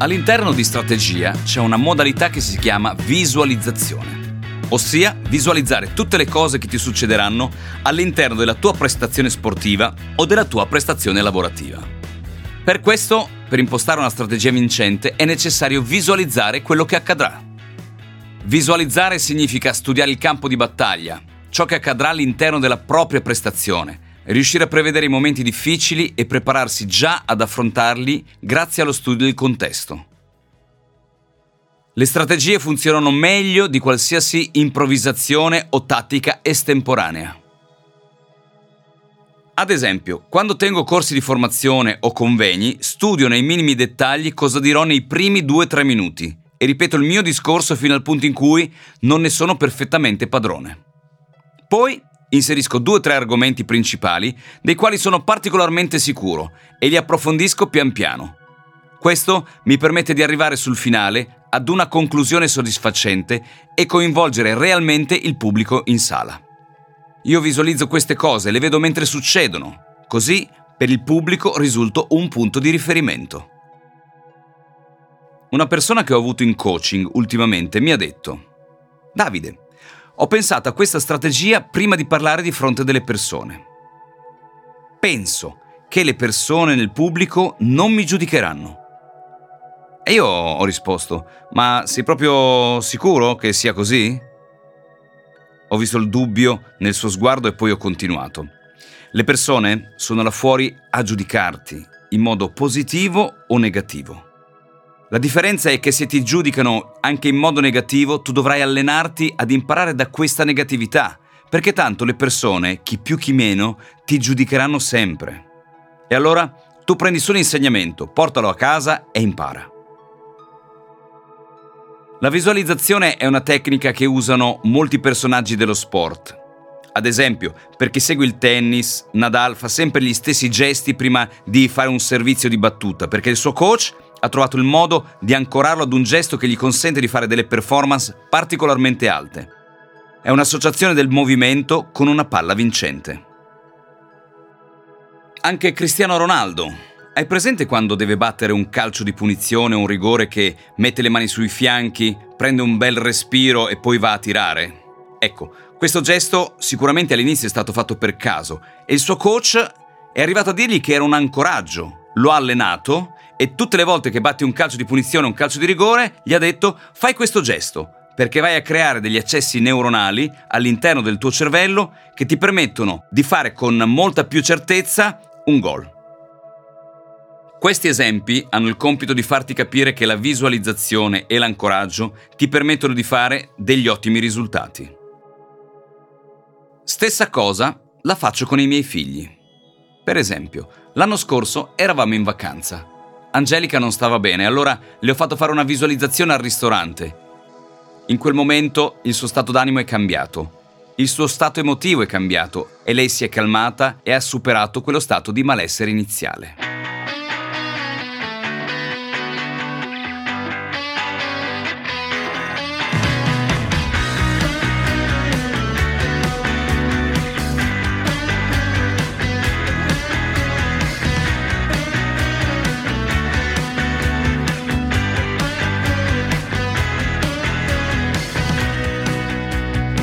All'interno di strategia c'è una modalità che si chiama visualizzazione, ossia visualizzare tutte le cose che ti succederanno all'interno della tua prestazione sportiva o della tua prestazione lavorativa. Per questo, per impostare una strategia vincente, è necessario visualizzare quello che accadrà. Visualizzare significa studiare il campo di battaglia, ciò che accadrà all'interno della propria prestazione, riuscire a prevedere i momenti difficili e prepararsi già ad affrontarli grazie allo studio del contesto. Le strategie funzionano meglio di qualsiasi improvvisazione o tattica estemporanea. Ad esempio, quando tengo corsi di formazione o convegni, studio nei minimi dettagli cosa dirò nei primi 2-3 minuti e ripeto il mio discorso fino al punto in cui non ne sono perfettamente padrone. Poi Inserisco due o tre argomenti principali dei quali sono particolarmente sicuro e li approfondisco pian piano. Questo mi permette di arrivare sul finale ad una conclusione soddisfacente e coinvolgere realmente il pubblico in sala. Io visualizzo queste cose, le vedo mentre succedono, così per il pubblico risulto un punto di riferimento. Una persona che ho avuto in coaching ultimamente mi ha detto, Davide, ho pensato a questa strategia prima di parlare di fronte delle persone. Penso che le persone nel pubblico non mi giudicheranno. E io ho risposto, ma sei proprio sicuro che sia così? Ho visto il dubbio nel suo sguardo e poi ho continuato. Le persone sono là fuori a giudicarti in modo positivo o negativo. La differenza è che se ti giudicano anche in modo negativo, tu dovrai allenarti ad imparare da questa negatività, perché tanto le persone, chi più chi meno, ti giudicheranno sempre. E allora tu prendi solo insegnamento, portalo a casa e impara. La visualizzazione è una tecnica che usano molti personaggi dello sport. Ad esempio, per chi segue il tennis, Nadal fa sempre gli stessi gesti prima di fare un servizio di battuta, perché il suo coach ha trovato il modo di ancorarlo ad un gesto che gli consente di fare delle performance particolarmente alte. È un'associazione del movimento con una palla vincente. Anche Cristiano Ronaldo. Hai presente quando deve battere un calcio di punizione o un rigore che mette le mani sui fianchi, prende un bel respiro e poi va a tirare? Ecco, questo gesto sicuramente all'inizio è stato fatto per caso e il suo coach è arrivato a dirgli che era un ancoraggio, lo ha allenato e tutte le volte che batti un calcio di punizione o un calcio di rigore gli ha detto fai questo gesto perché vai a creare degli accessi neuronali all'interno del tuo cervello che ti permettono di fare con molta più certezza un gol. Questi esempi hanno il compito di farti capire che la visualizzazione e l'ancoraggio ti permettono di fare degli ottimi risultati. Stessa cosa la faccio con i miei figli. Per esempio, l'anno scorso eravamo in vacanza Angelica non stava bene, allora le ho fatto fare una visualizzazione al ristorante. In quel momento il suo stato d'animo è cambiato, il suo stato emotivo è cambiato e lei si è calmata e ha superato quello stato di malessere iniziale.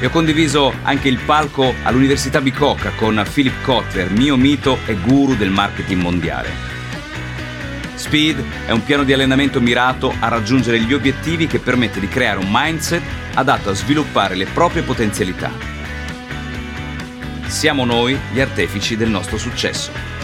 e ho condiviso anche il palco all'Università Bicocca con Philip Kotler, mio mito e guru del marketing mondiale. Speed è un piano di allenamento mirato a raggiungere gli obiettivi che permette di creare un mindset adatto a sviluppare le proprie potenzialità. Siamo noi gli artefici del nostro successo.